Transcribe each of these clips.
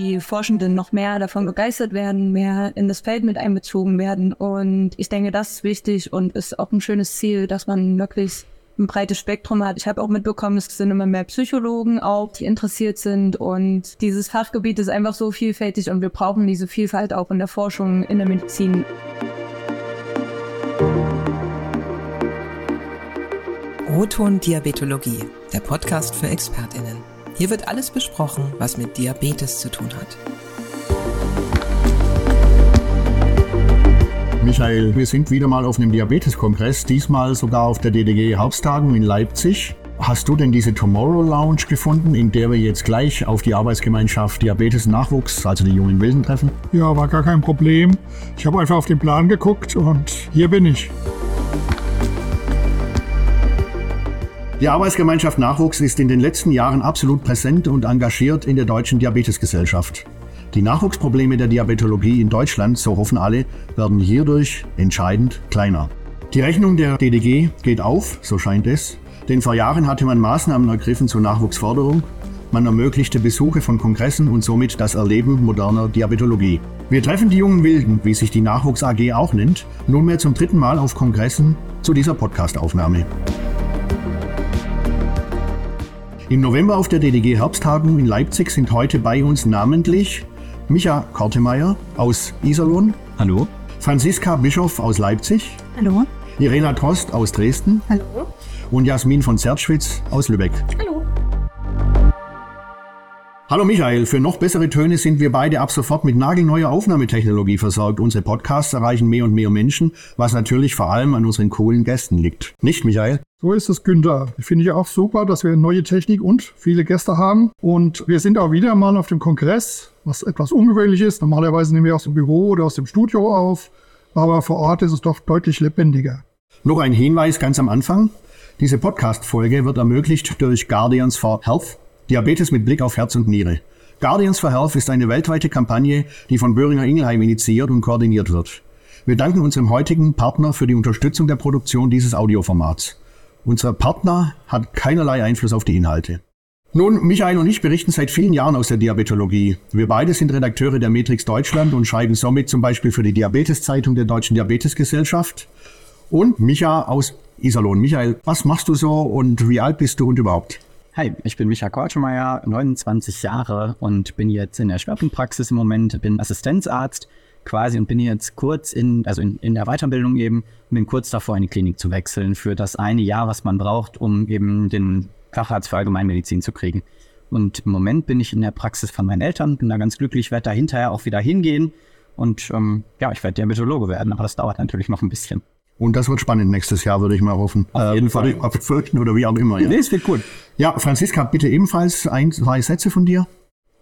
die Forschenden noch mehr davon begeistert werden, mehr in das Feld mit einbezogen werden. Und ich denke, das ist wichtig und ist auch ein schönes Ziel, dass man wirklich ein breites Spektrum hat. Ich habe auch mitbekommen, es sind immer mehr Psychologen auch, die interessiert sind und dieses Fachgebiet ist einfach so vielfältig und wir brauchen diese Vielfalt auch in der Forschung, in der Medizin. Roton Diabetologie, der Podcast für ExpertInnen. Hier wird alles besprochen, was mit Diabetes zu tun hat. Michael, wir sind wieder mal auf einem Diabeteskongress, diesmal sogar auf der DDG Herbsttagung in Leipzig. Hast du denn diese Tomorrow Lounge gefunden, in der wir jetzt gleich auf die Arbeitsgemeinschaft Diabetes Nachwuchs, also die jungen Wilden, treffen? Ja, war gar kein Problem. Ich habe einfach auf den Plan geguckt und hier bin ich. Die Arbeitsgemeinschaft Nachwuchs ist in den letzten Jahren absolut präsent und engagiert in der deutschen Diabetesgesellschaft. Die Nachwuchsprobleme der Diabetologie in Deutschland, so hoffen alle, werden hierdurch entscheidend kleiner. Die Rechnung der DDG geht auf, so scheint es, denn vor Jahren hatte man Maßnahmen ergriffen zur Nachwuchsförderung. Man ermöglichte Besuche von Kongressen und somit das Erleben moderner Diabetologie. Wir treffen die jungen Wilden, wie sich die Nachwuchs AG auch nennt, nunmehr zum dritten Mal auf Kongressen zu dieser Podcastaufnahme. Im November auf der DDG Herbsttagung in Leipzig sind heute bei uns namentlich Micha Kortemeyer aus Iserlohn. Hallo. Franziska Bischoff aus Leipzig. Hallo. Irena Trost aus Dresden. Hallo. Und Jasmin von Zertschwitz aus Lübeck. Hallo. Hallo Michael, für noch bessere Töne sind wir beide ab sofort mit nagelneuer Aufnahmetechnologie versorgt. Unsere Podcasts erreichen mehr und mehr Menschen, was natürlich vor allem an unseren coolen Gästen liegt. Nicht, Michael? So ist es, Günther. Finde ich auch super, dass wir neue Technik und viele Gäste haben. Und wir sind auch wieder mal auf dem Kongress, was etwas ungewöhnlich ist. Normalerweise nehmen wir aus dem Büro oder aus dem Studio auf, aber vor Ort ist es doch deutlich lebendiger. Noch ein Hinweis ganz am Anfang. Diese Podcast-Folge wird ermöglicht durch Guardians for Health, Diabetes mit Blick auf Herz und Niere. Guardians for Health ist eine weltweite Kampagne, die von Böhringer Ingelheim initiiert und koordiniert wird. Wir danken unserem heutigen Partner für die Unterstützung der Produktion dieses Audioformats. Unser Partner hat keinerlei Einfluss auf die Inhalte. Nun, Michael und ich berichten seit vielen Jahren aus der Diabetologie. Wir beide sind Redakteure der Matrix Deutschland und schreiben somit zum Beispiel für die Diabeteszeitung der Deutschen Diabetesgesellschaft. Und Micha aus Iserlohn. Michael, was machst du so und wie alt bist du und überhaupt? Hi, ich bin Micha Kortschmeier, 29 Jahre und bin jetzt in der Schwerpunktpraxis im Moment, bin Assistenzarzt quasi und bin jetzt kurz in, also in, in der Weiterbildung eben, bin kurz davor in die Klinik zu wechseln für das eine Jahr, was man braucht, um eben den Facharzt für Allgemeinmedizin zu kriegen. Und im Moment bin ich in der Praxis von meinen Eltern, bin da ganz glücklich, werde da hinterher auch wieder hingehen und ähm, ja, ich werde Diabetologe werden, aber das dauert natürlich noch ein bisschen. Und das wird spannend nächstes Jahr, würde ich mal hoffen. Auf jeden Fall. Würde ich mal befürchten oder wie auch immer. Ja. Nee, es wird gut. ja, Franziska, bitte ebenfalls ein, zwei Sätze von dir.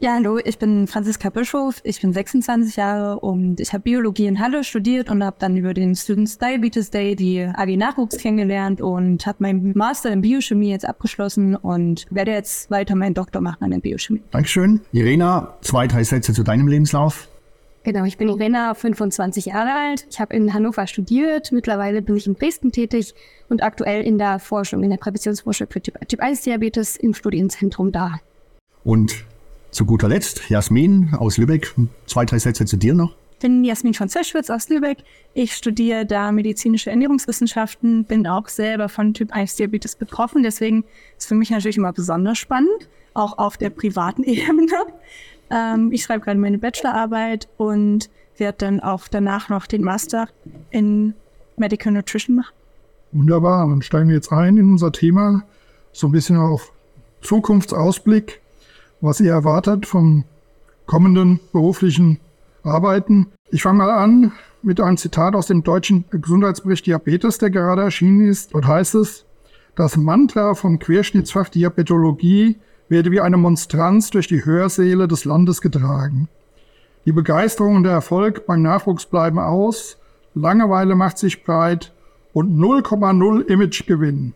Ja, hallo, ich bin Franziska Bischof, ich bin 26 Jahre und ich habe Biologie in Halle studiert und habe dann über den Students Diabetes Day die AG Nachwuchs kennengelernt und habe meinen Master in Biochemie jetzt abgeschlossen und werde jetzt weiter meinen Doktor machen an der Biochemie. Dankeschön. Irena, zwei, drei Sätze zu deinem Lebenslauf. Genau, ich bin Irena, 25 Jahre alt. Ich habe in Hannover studiert. Mittlerweile bin ich in Dresden tätig und aktuell in der Forschung, in der Präventionsforschung für Typ, typ 1 Diabetes im Studienzentrum da. Und zu guter Letzt, Jasmin aus Lübeck. Zwei, drei Sätze zu dir noch. Ich bin Jasmin von Zöschwitz aus Lübeck. Ich studiere da medizinische Ernährungswissenschaften, bin auch selber von Typ 1 Diabetes betroffen. Deswegen ist für mich natürlich immer besonders spannend, auch auf der privaten Ebene. Ähm, ich schreibe gerade meine Bachelorarbeit und werde dann auch danach noch den Master in Medical Nutrition machen. Wunderbar, dann steigen wir jetzt ein in unser Thema. So ein bisschen auf Zukunftsausblick, was ihr erwartet vom kommenden beruflichen Arbeiten. Ich fange mal an mit einem Zitat aus dem deutschen Gesundheitsbericht Diabetes, der gerade erschienen ist. Dort heißt es, das Mantra vom Querschnittsfach Diabetologie werde wie eine Monstranz durch die Hörsäle des Landes getragen. Die Begeisterung und der Erfolg beim Nachwuchs bleiben aus, Langeweile macht sich breit und 0,0 Imagegewinn.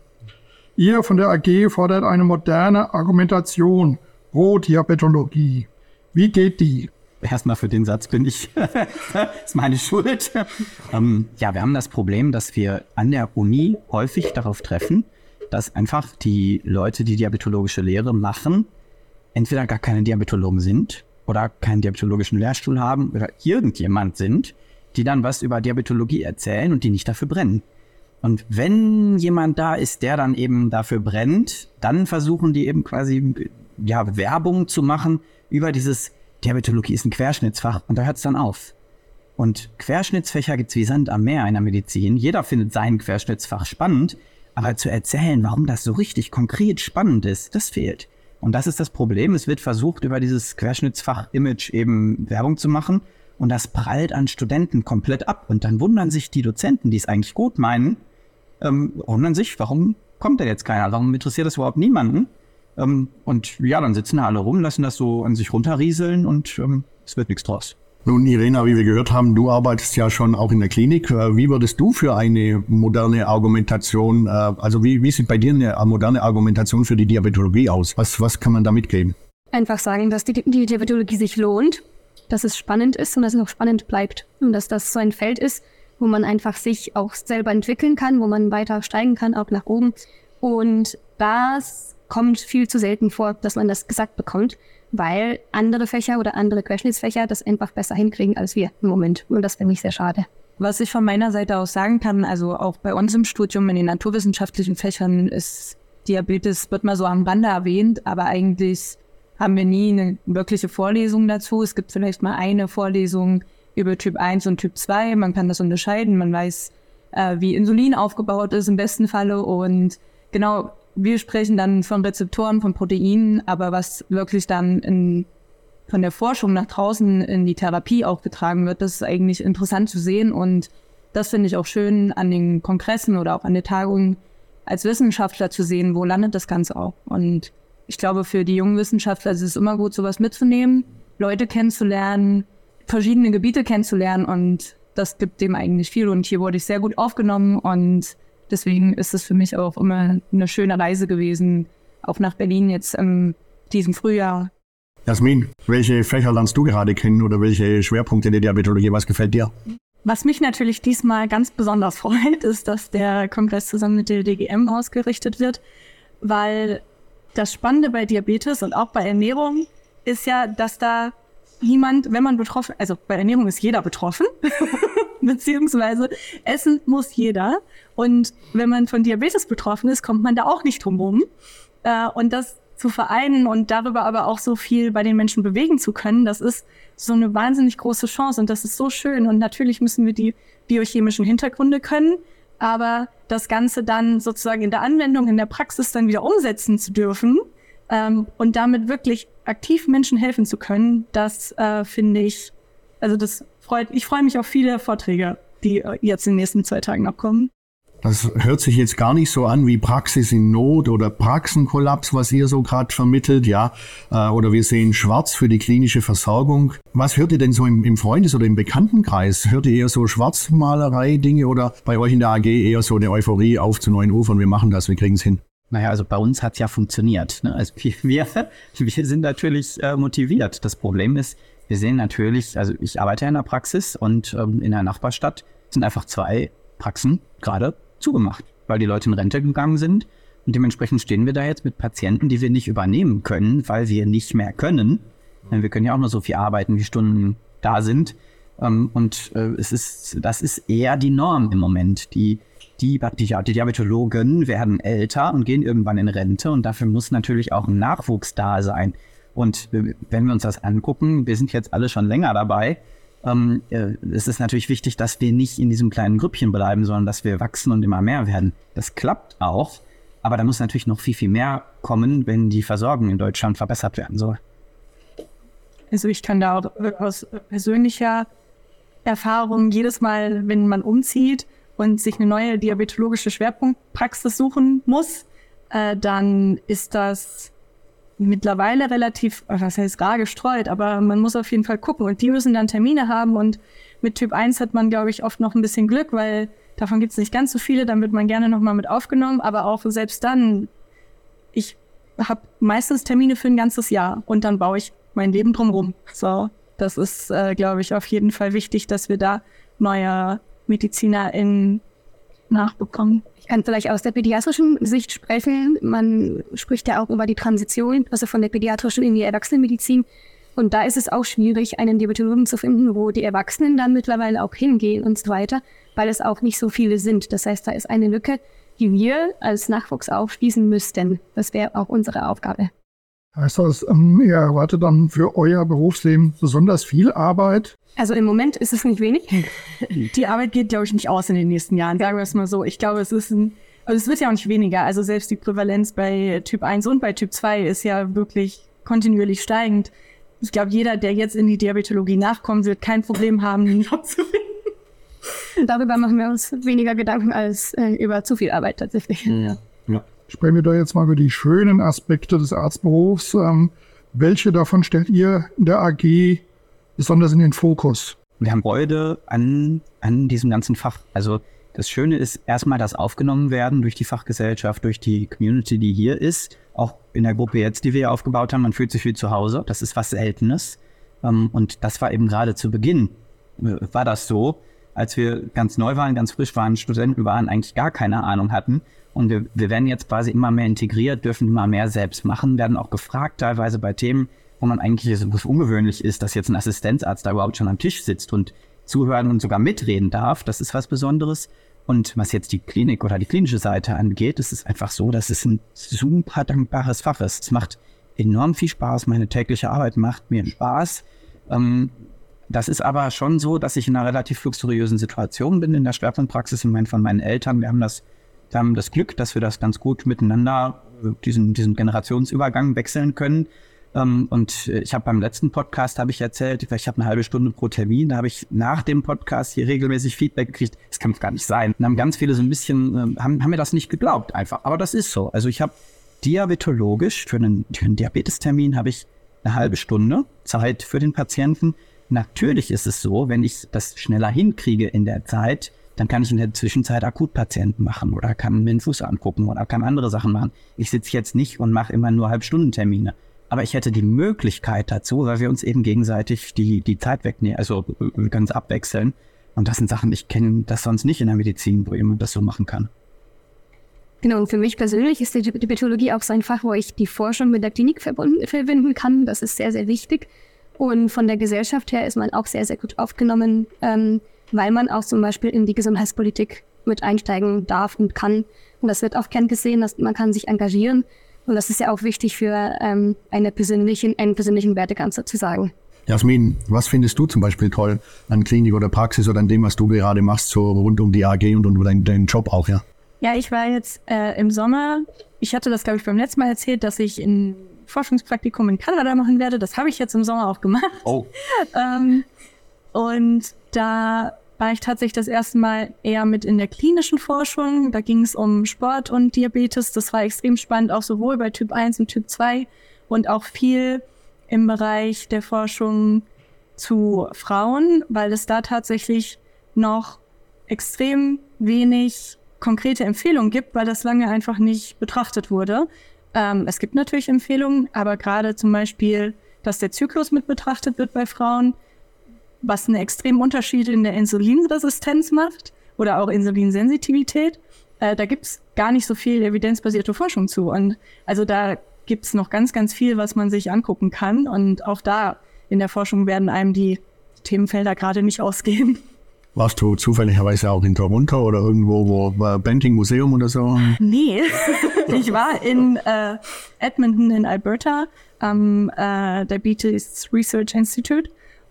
Ihr von der AG fordert eine moderne Argumentation pro Diabetologie. Wie geht die? Erstmal für den Satz bin ich, ist meine Schuld. ähm, ja, wir haben das Problem, dass wir an der Uni häufig darauf treffen, dass einfach die Leute, die diabetologische Lehre machen, entweder gar keine Diabetologen sind oder keinen diabetologischen Lehrstuhl haben oder irgendjemand sind, die dann was über Diabetologie erzählen und die nicht dafür brennen. Und wenn jemand da ist, der dann eben dafür brennt, dann versuchen die eben quasi ja, Werbung zu machen über dieses Diabetologie ist ein Querschnittsfach und da hört es dann auf. Und Querschnittsfächer gibt es wie Sand am Meer in der Medizin. Jeder findet sein Querschnittsfach spannend, aber zu erzählen, warum das so richtig konkret spannend ist, das fehlt. Und das ist das Problem. Es wird versucht, über dieses Querschnittsfach-Image eben Werbung zu machen. Und das prallt an Studenten komplett ab. Und dann wundern sich die Dozenten, die es eigentlich gut meinen, ähm, wundern sich, warum kommt denn jetzt keiner? Warum interessiert das überhaupt niemanden? Ähm, und ja, dann sitzen da alle rum, lassen das so an sich runterrieseln und ähm, es wird nichts draus. Nun, Irena, wie wir gehört haben, du arbeitest ja schon auch in der Klinik. Äh, wie würdest du für eine moderne Argumentation, äh, also wie, wie sieht bei dir eine moderne Argumentation für die Diabetologie aus? Was, was kann man da mitgeben? Einfach sagen, dass die, die Diabetologie sich lohnt, dass es spannend ist und dass es auch spannend bleibt. Und dass das so ein Feld ist, wo man einfach sich auch selber entwickeln kann, wo man weiter steigen kann, auch nach oben. Und das kommt viel zu selten vor, dass man das gesagt bekommt weil andere Fächer oder andere Querschnittsfächer das einfach besser hinkriegen als wir im Moment. Und das finde ich sehr schade. Was ich von meiner Seite aus sagen kann, also auch bei uns im Studium in den naturwissenschaftlichen Fächern ist Diabetes, wird mal so am Rande erwähnt, aber eigentlich haben wir nie eine wirkliche Vorlesung dazu. Es gibt vielleicht mal eine Vorlesung über Typ 1 und Typ 2. Man kann das unterscheiden. Man weiß, äh, wie Insulin aufgebaut ist im besten Falle. Und genau, wir sprechen dann von Rezeptoren, von Proteinen, aber was wirklich dann in, von der Forschung nach draußen in die Therapie auch getragen wird, das ist eigentlich interessant zu sehen und das finde ich auch schön an den Kongressen oder auch an der Tagung als Wissenschaftler zu sehen, wo landet das Ganze auch. Und ich glaube, für die jungen Wissenschaftler ist es immer gut, sowas mitzunehmen, Leute kennenzulernen, verschiedene Gebiete kennenzulernen und das gibt dem eigentlich viel. Und hier wurde ich sehr gut aufgenommen und Deswegen ist es für mich auch immer eine schöne Reise gewesen, auch nach Berlin jetzt in diesem Frühjahr. Jasmin, welche Fächer lernst du gerade kennen oder welche Schwerpunkte der Diabetologie? Was gefällt dir? Was mich natürlich diesmal ganz besonders freut, ist, dass der Kongress zusammen mit der DGM ausgerichtet wird, weil das Spannende bei Diabetes und auch bei Ernährung ist ja, dass da niemand, wenn man betroffen, also bei Ernährung ist jeder betroffen, beziehungsweise essen muss jeder. Und wenn man von Diabetes betroffen ist, kommt man da auch nicht drum rum. Äh, und das zu vereinen und darüber aber auch so viel bei den Menschen bewegen zu können, das ist so eine wahnsinnig große Chance und das ist so schön. Und natürlich müssen wir die biochemischen Hintergründe können, aber das Ganze dann sozusagen in der Anwendung, in der Praxis dann wieder umsetzen zu dürfen ähm, und damit wirklich aktiv Menschen helfen zu können, das äh, finde ich, also das freut, ich freue mich auf viele Vorträge, die äh, jetzt in den nächsten zwei Tagen noch kommen. Das hört sich jetzt gar nicht so an wie Praxis in Not oder Praxenkollaps, was ihr so gerade vermittelt, ja. Äh, oder wir sehen schwarz für die klinische Versorgung. Was hört ihr denn so im, im Freundes- oder im Bekanntenkreis? Hört ihr eher so Schwarzmalerei-Dinge oder bei euch in der AG eher so eine Euphorie auf zu neuen Ufern? Wir machen das, wir kriegen es hin. Naja, also bei uns hat es ja funktioniert. Ne? Also wir, wir, sind natürlich äh, motiviert. Das Problem ist, wir sehen natürlich, also ich arbeite in der Praxis und ähm, in der Nachbarstadt sind einfach zwei Praxen gerade zugemacht, weil die Leute in Rente gegangen sind. Und dementsprechend stehen wir da jetzt mit Patienten, die wir nicht übernehmen können, weil wir nicht mehr können. Denn wir können ja auch nur so viel arbeiten, wie Stunden da sind. Ähm, und äh, es ist, das ist eher die Norm im Moment. Die, die, die, Diabetologen werden älter und gehen irgendwann in Rente und dafür muss natürlich auch ein Nachwuchs da sein. Und äh, wenn wir uns das angucken, wir sind jetzt alle schon länger dabei, ähm, äh, es ist natürlich wichtig, dass wir nicht in diesem kleinen Grüppchen bleiben, sondern dass wir wachsen und immer mehr werden. Das klappt auch, aber da muss natürlich noch viel, viel mehr kommen, wenn die Versorgung in Deutschland verbessert werden soll. Also ich kann da auch aus persönlicher Erfahrung jedes Mal, wenn man umzieht und sich eine neue diabetologische Schwerpunktpraxis suchen muss, äh, dann ist das mittlerweile relativ, was heißt rar gestreut, aber man muss auf jeden Fall gucken und die müssen dann Termine haben und mit Typ 1 hat man, glaube ich, oft noch ein bisschen Glück, weil davon gibt es nicht ganz so viele, dann wird man gerne nochmal mit aufgenommen, aber auch selbst dann, ich habe meistens Termine für ein ganzes Jahr und dann baue ich mein Leben drumherum. So, das ist, äh, glaube ich, auf jeden Fall wichtig, dass wir da neue MedizinerInnen nachbekommen. Ich kann vielleicht aus der pädiatrischen Sicht sprechen. Man spricht ja auch über die Transition, also von der pädiatrischen in die Erwachsenenmedizin. Und da ist es auch schwierig, einen Diabetologen zu finden, wo die Erwachsenen dann mittlerweile auch hingehen und so weiter, weil es auch nicht so viele sind. Das heißt, da ist eine Lücke, die wir als Nachwuchs aufschließen müssten. Das wäre auch unsere Aufgabe. Heißt das, ähm, ihr erwartet dann für euer Berufsleben besonders viel Arbeit? Also im Moment ist es nicht wenig. Die Arbeit geht, glaube ich, nicht aus in den nächsten Jahren, sagen wir es mal so. Ich glaube, es ist ein, also es wird ja auch nicht weniger. Also selbst die Prävalenz bei Typ 1 und bei Typ 2 ist ja wirklich kontinuierlich steigend. Ich glaube, jeder, der jetzt in die Diabetologie nachkommt, wird kein Problem haben, einen Job zu finden. Darüber machen wir uns weniger Gedanken als äh, über zu viel Arbeit tatsächlich. Ja. Sprechen wir da jetzt mal über die schönen Aspekte des Arztberufs. Ähm, welche davon stellt ihr in der AG besonders in den Fokus? Wir haben Freude an, an diesem ganzen Fach. Also das Schöne ist erstmal das aufgenommen werden durch die Fachgesellschaft, durch die Community, die hier ist. Auch in der Gruppe jetzt, die wir aufgebaut haben, man fühlt sich wie zu Hause. Das ist was Seltenes. Ähm, und das war eben gerade zu Beginn, äh, war das so, als wir ganz neu waren, ganz frisch waren, Studenten waren, eigentlich gar keine Ahnung hatten. Und wir, wir werden jetzt quasi immer mehr integriert, dürfen immer mehr selbst machen, werden auch gefragt, teilweise bei Themen, wo man eigentlich so ungewöhnlich ist, dass jetzt ein Assistenzarzt da überhaupt schon am Tisch sitzt und zuhören und sogar mitreden darf. Das ist was Besonderes. Und was jetzt die Klinik oder die klinische Seite angeht, ist es einfach so, dass es ein super dankbares Fach ist. Es macht enorm viel Spaß. Meine tägliche Arbeit macht mir Spaß. Ähm, das ist aber schon so, dass ich in einer relativ luxuriösen Situation bin in der Schwerpunktpraxis. Ich meine, von meinen Eltern. Wir haben das, wir haben das Glück, dass wir das ganz gut miteinander, äh, diesen, diesen Generationsübergang wechseln können. Ähm, und ich habe beim letzten Podcast habe ich erzählt, ich habe eine halbe Stunde pro Termin, da habe ich nach dem Podcast hier regelmäßig Feedback gekriegt. Das kann gar nicht sein. Und haben ganz viele so ein bisschen, äh, haben, haben mir das nicht geglaubt einfach. Aber das ist so. Also ich habe diabetologisch für einen, einen Diabetestermin habe ich eine halbe Stunde Zeit für den Patienten. Natürlich ist es so, wenn ich das schneller hinkriege in der Zeit, dann kann ich in der Zwischenzeit Akutpatienten machen oder kann mir den Fuß angucken oder kann andere Sachen machen. Ich sitze jetzt nicht und mache immer nur Halbstundentermine. Aber ich hätte die Möglichkeit dazu, weil wir uns eben gegenseitig die, die Zeit wegnehmen, also äh, ganz abwechseln. Und das sind Sachen, ich kenne das sonst nicht in der Medizin, wo jemand das so machen kann. Genau, und für mich persönlich ist die Diabetologie auch so ein Fach, wo ich die Forschung mit der Klinik verbinden kann. Das ist sehr, sehr wichtig. Und von der Gesellschaft her ist man auch sehr, sehr gut aufgenommen, ähm, weil man auch zum Beispiel in die Gesundheitspolitik mit einsteigen darf und kann. Und das wird auch gern gesehen, dass man kann sich engagieren und das ist ja auch wichtig für ähm, eine persönlichen, einen persönlichen Werdegang sozusagen. Jasmin, was findest du zum Beispiel toll an Klinik oder Praxis oder an dem, was du gerade machst, so rund um die AG und um deinen, deinen Job auch, ja? Ja, ich war jetzt äh, im Sommer, ich hatte das, glaube ich, beim letzten Mal erzählt, dass ich ein Forschungspraktikum in Kanada machen werde. Das habe ich jetzt im Sommer auch gemacht. Oh. ähm, und da war ich tatsächlich das erste Mal eher mit in der klinischen Forschung. Da ging es um Sport und Diabetes. Das war extrem spannend, auch sowohl bei Typ 1 und Typ 2 und auch viel im Bereich der Forschung zu Frauen, weil es da tatsächlich noch extrem wenig konkrete Empfehlungen gibt, weil das lange einfach nicht betrachtet wurde. Ähm, es gibt natürlich Empfehlungen, aber gerade zum Beispiel, dass der Zyklus mit betrachtet wird bei Frauen, was einen extremen Unterschied in der Insulinresistenz macht oder auch Insulinsensitivität. Äh, da gibt es gar nicht so viel evidenzbasierte Forschung zu. Und also da gibt es noch ganz, ganz viel, was man sich angucken kann. Und auch da in der Forschung werden einem die Themenfelder gerade nicht ausgehen. Warst du zufälligerweise auch in Toronto oder irgendwo, wo war Banting Museum oder so? Nee, ich war in äh, Edmonton in Alberta am äh, Diabetes Research Institute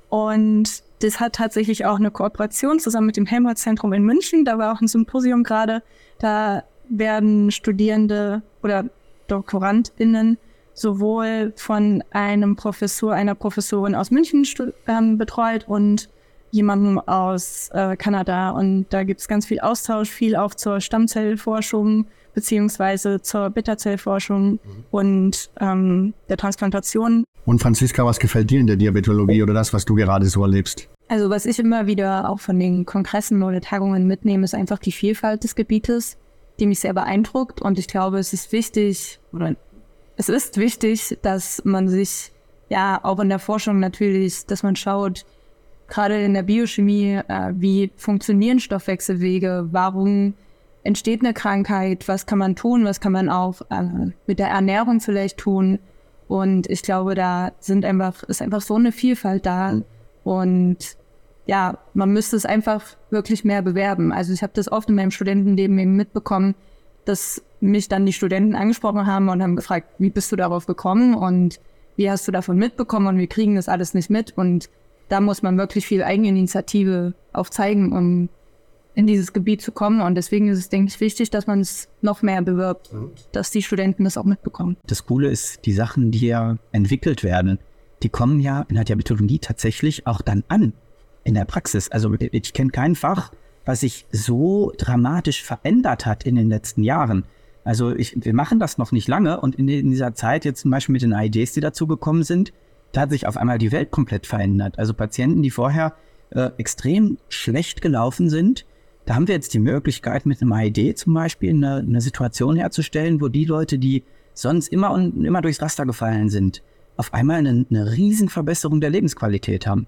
und das hat tatsächlich auch eine Kooperation zusammen mit dem Helmholtz-Zentrum in München. Da war auch ein Symposium gerade. Da werden Studierende oder DoktorandInnen sowohl von einem Professor, einer Professorin aus München ähm, betreut und jemandem aus äh, Kanada. Und da gibt es ganz viel Austausch, viel auch zur Stammzellforschung beziehungsweise zur Bitterzellforschung mhm. und ähm, der Transplantation. Und Franziska, was gefällt dir in der Diabetologie oder das, was du gerade so erlebst? Also was ich immer wieder auch von den Kongressen oder Tagungen mitnehme, ist einfach die Vielfalt des Gebietes, die mich sehr beeindruckt. Und ich glaube, es ist wichtig, oder es ist wichtig, dass man sich ja auch in der Forschung natürlich, dass man schaut, gerade in der Biochemie, äh, wie funktionieren Stoffwechselwege, warum entsteht eine Krankheit, was kann man tun, was kann man auch äh, mit der Ernährung vielleicht tun Und ich glaube, da sind einfach, ist einfach so eine Vielfalt da. Und ja, man müsste es einfach wirklich mehr bewerben. Also ich habe das oft in meinem Studentenleben eben mitbekommen, dass mich dann die Studenten angesprochen haben und haben gefragt, wie bist du darauf gekommen und wie hast du davon mitbekommen und wir kriegen das alles nicht mit. Und da muss man wirklich viel Eigeninitiative auch zeigen, um in dieses Gebiet zu kommen. Und deswegen ist es, denke ich, wichtig, dass man es noch mehr bewirbt, dass die Studenten das auch mitbekommen. Das Coole ist, die Sachen, die ja entwickelt werden, die kommen ja in der Diabetologie tatsächlich auch dann an in der Praxis. Also ich kenne kein Fach, was sich so dramatisch verändert hat in den letzten Jahren. Also ich, wir machen das noch nicht lange und in, in dieser Zeit jetzt zum Beispiel mit den IDs, die dazu gekommen sind, da hat sich auf einmal die Welt komplett verändert. Also Patienten, die vorher äh, extrem schlecht gelaufen sind, da haben wir jetzt die Möglichkeit, mit einem AED zum Beispiel eine, eine Situation herzustellen, wo die Leute, die sonst immer und immer durchs Raster gefallen sind, auf einmal eine, eine Riesenverbesserung der Lebensqualität haben.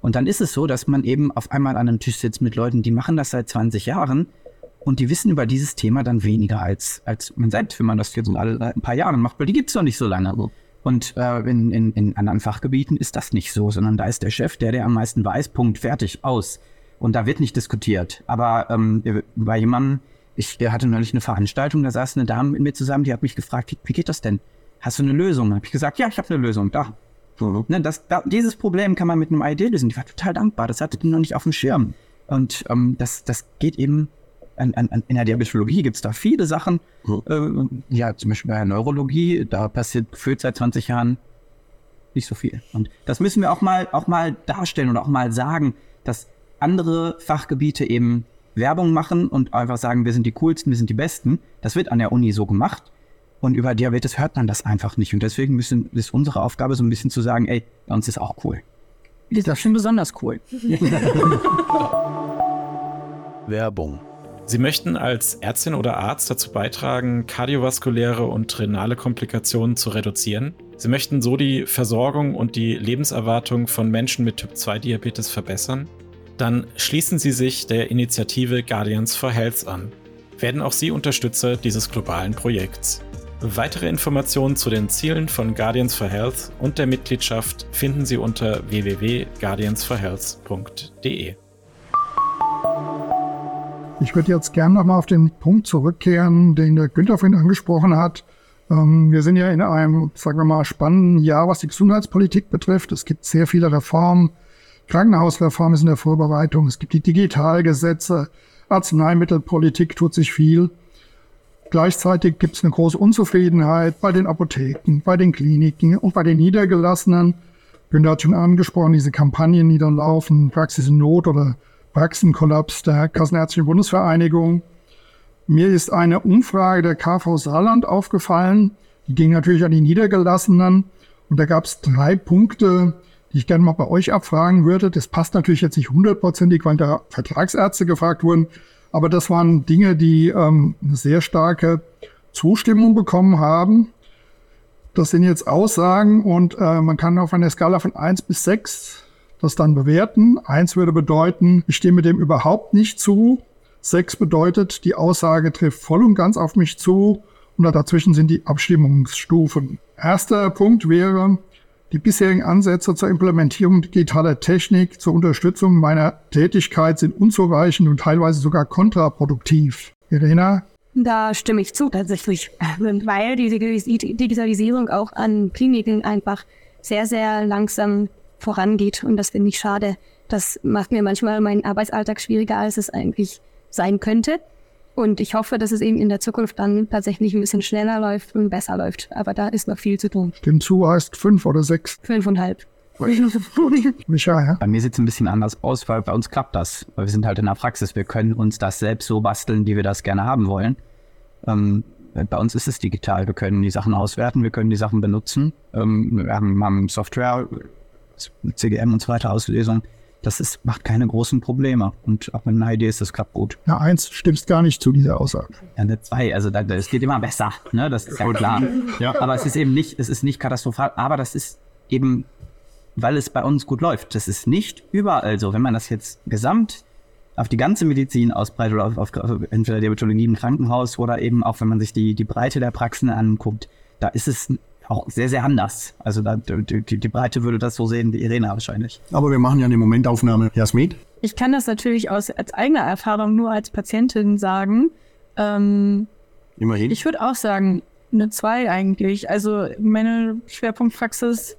Und dann ist es so, dass man eben auf einmal an einem Tisch sitzt mit Leuten, die machen das seit 20 Jahren und die wissen über dieses Thema dann weniger als, als man selbst, wenn man das jetzt alle ein paar Jahre macht, weil die gibt es noch nicht so lange. Und äh, in, in, in anderen Fachgebieten ist das nicht so, sondern da ist der Chef, der, der am meisten weiß, Punkt, fertig, aus. Und da wird nicht diskutiert. Aber ähm, bei jemandem, ich hatte neulich eine Veranstaltung, da saß eine Dame mit mir zusammen, die hat mich gefragt, wie, geht das denn? Hast du eine Lösung? Da habe ich gesagt, ja, ich habe eine Lösung, da. So, ne, das, da, dieses Problem kann man mit einem ID lösen. Die war total dankbar, das hatte die noch nicht auf dem Schirm. Und ähm, das, das geht eben, an, an, in der Diabetologie gibt es da viele Sachen. Mhm. Äh, ja, zum Beispiel bei der Neurologie, da passiert gefühlt seit 20 Jahren nicht so viel. Und das müssen wir auch mal, auch mal darstellen und auch mal sagen, dass andere Fachgebiete eben Werbung machen und einfach sagen, wir sind die coolsten, wir sind die besten. Das wird an der Uni so gemacht. Und über Diabetes hört man das einfach nicht. Und deswegen müssen, ist unsere Aufgabe so ein bisschen zu sagen, ey, bei uns ist auch cool. Ist das schon besonders cool. Werbung. Sie möchten als Ärztin oder Arzt dazu beitragen, kardiovaskuläre und renale Komplikationen zu reduzieren? Sie möchten so die Versorgung und die Lebenserwartung von Menschen mit Typ-2-Diabetes verbessern? dann schließen Sie sich der Initiative Guardians for Health an. Werden auch Sie Unterstützer dieses globalen Projekts. Weitere Informationen zu den Zielen von Guardians for Health und der Mitgliedschaft finden Sie unter www.guardiansforhealth.de. Ich würde jetzt gerne nochmal auf den Punkt zurückkehren, den der Günther vorhin angesprochen hat. Ähm, wir sind ja in einem, sagen wir mal, spannenden Jahr, was die Gesundheitspolitik betrifft. Es gibt sehr viele Reformen, Krankenhausreform ist in der Vorbereitung. Es gibt die Digitalgesetze. Arzneimittelpolitik tut sich viel. Gleichzeitig gibt es eine große Unzufriedenheit bei den Apotheken, bei den Kliniken und bei den Niedergelassenen. Günther hat schon angesprochen, diese Kampagnen, die dann laufen, Praxis in Not oder Praxenkollaps der Kassenärztlichen Bundesvereinigung. Mir ist eine Umfrage der KV Saarland aufgefallen. Die ging natürlich an die Niedergelassenen. Und da gab es drei Punkte, die ich gerne mal bei euch abfragen würde. Das passt natürlich jetzt nicht hundertprozentig, weil da Vertragsärzte gefragt wurden. Aber das waren Dinge, die ähm, eine sehr starke Zustimmung bekommen haben. Das sind jetzt Aussagen und äh, man kann auf einer Skala von eins bis sechs das dann bewerten. Eins würde bedeuten, ich stimme dem überhaupt nicht zu. Sechs bedeutet, die Aussage trifft voll und ganz auf mich zu. Und dazwischen sind die Abstimmungsstufen. Erster Punkt wäre, die bisherigen Ansätze zur Implementierung digitaler Technik zur Unterstützung meiner Tätigkeit sind unzureichend und teilweise sogar kontraproduktiv. Irena? Da stimme ich zu tatsächlich, weil die Digitalisierung auch an Kliniken einfach sehr, sehr langsam vorangeht und das finde ich schade. Das macht mir manchmal meinen Arbeitsalltag schwieriger, als es eigentlich sein könnte. Und ich hoffe, dass es eben in der Zukunft dann tatsächlich ein bisschen schneller läuft und besser läuft. Aber da ist noch viel zu tun. Stimmt zu, heißt fünf oder sechs? Fünfeinhalb. Micha, ja? Bei mir sieht es ein bisschen anders aus, weil bei uns klappt das. Weil wir sind halt in der Praxis. Wir können uns das selbst so basteln, wie wir das gerne haben wollen. Ähm, bei uns ist es digital. Wir können die Sachen auswerten, wir können die Sachen benutzen. Ähm, wir haben, haben Software, CGM und so weiter, Auslesung das ist, macht keine großen Probleme. Und auch mit einer Idee ist das klappt gut. Na, eins stimmst gar nicht zu dieser Aussage. Ja, eine zwei. Also es geht immer besser, ne? Das ist ja klar. Ja. Aber es ist eben nicht, es ist nicht katastrophal, aber das ist eben, weil es bei uns gut läuft. Das ist nicht überall so. Wenn man das jetzt gesamt auf die ganze Medizin ausbreitet oder auf, auf, auf entweder Diabetologie im Krankenhaus oder eben auch, wenn man sich die, die Breite der Praxen anguckt, da ist es auch sehr, sehr anders. Also da, die, die Breite würde das so sehen wie Irena wahrscheinlich. Aber wir machen ja eine Momentaufnahme. Jasmin? Ich kann das natürlich aus als eigener Erfahrung nur als Patientin sagen. Ähm, Immerhin. ich würde auch sagen, eine 2 eigentlich. Also meine Schwerpunktpraxis,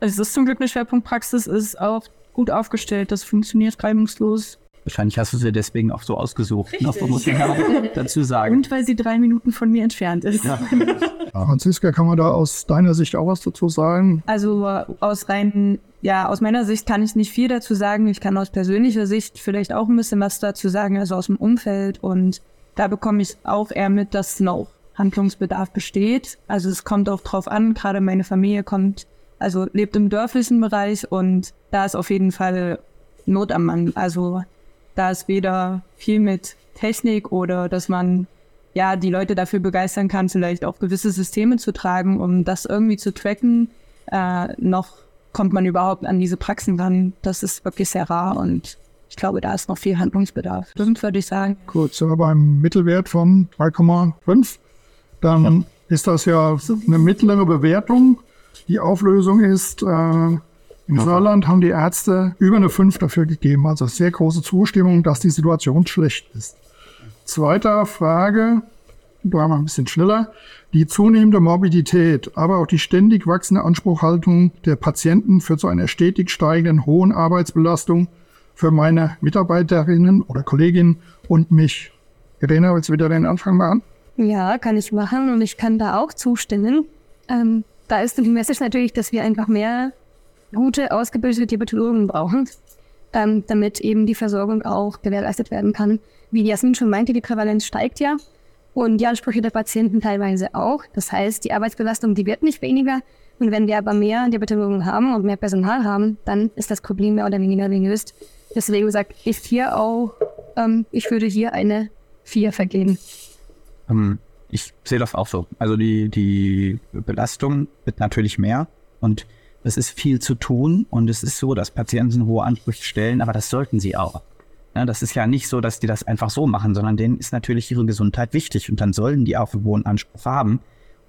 also es ist zum Glück eine Schwerpunktpraxis, ist auch gut aufgestellt. Das funktioniert reibungslos. Wahrscheinlich hast du sie deswegen auch so ausgesucht. Richtig. Das muss ich ja dazu sagen. Und weil sie drei Minuten von mir entfernt ist. Franziska, kann man da aus deiner Sicht auch was dazu sagen? Also aus rein, ja, aus meiner Sicht kann ich nicht viel dazu sagen. Ich kann aus persönlicher Sicht vielleicht auch ein bisschen was dazu sagen, also aus dem Umfeld. Und da bekomme ich auch eher mit, dass noch Handlungsbedarf besteht. Also es kommt auch drauf an, gerade meine Familie kommt, also lebt im dörflichen Bereich und da ist auf jeden Fall Not am Mann. Also da ist weder viel mit Technik oder dass man ja die Leute dafür begeistern kann, vielleicht auch gewisse Systeme zu tragen, um das irgendwie zu tracken, äh, noch kommt man überhaupt an diese Praxen ran. Das ist wirklich sehr rar und ich glaube, da ist noch viel Handlungsbedarf. Das würde ich sagen. Gut, sind wir beim Mittelwert von 3,5. Dann ist das ja eine mittlere Bewertung. Die Auflösung ist, äh, im Saarland haben die Ärzte über eine 5 dafür gegeben. Also sehr große Zustimmung, dass die Situation schlecht ist. Zweite Frage, da wir ein bisschen schneller. Die zunehmende Morbidität, aber auch die ständig wachsende Anspruchhaltung der Patienten führt zu einer stetig steigenden hohen Arbeitsbelastung für meine Mitarbeiterinnen oder Kolleginnen und mich. Irene, willst du wieder den Anfang machen? Ja, kann ich machen und ich kann da auch zustimmen. Ähm, da ist die Message natürlich, dass wir einfach mehr gute, ausgebildete Diabetologen brauchen, ähm, damit eben die Versorgung auch gewährleistet werden kann. Wie Jasmin schon meinte, die Prävalenz steigt ja und die Ansprüche der Patienten teilweise auch. Das heißt, die Arbeitsbelastung, die wird nicht weniger. Und wenn wir aber mehr Diabetologen haben und mehr Personal haben, dann ist das Problem mehr oder weniger gelöst. Deswegen sage ich hier auch, ähm, ich würde hier eine 4 vergeben. Ähm, ich sehe das auch so. Also die, die Belastung wird natürlich mehr und es ist viel zu tun und es ist so, dass Patienten hohe Ansprüche stellen, aber das sollten sie auch. Ja, das ist ja nicht so, dass die das einfach so machen, sondern denen ist natürlich ihre Gesundheit wichtig und dann sollen die auch einen hohen Anspruch haben.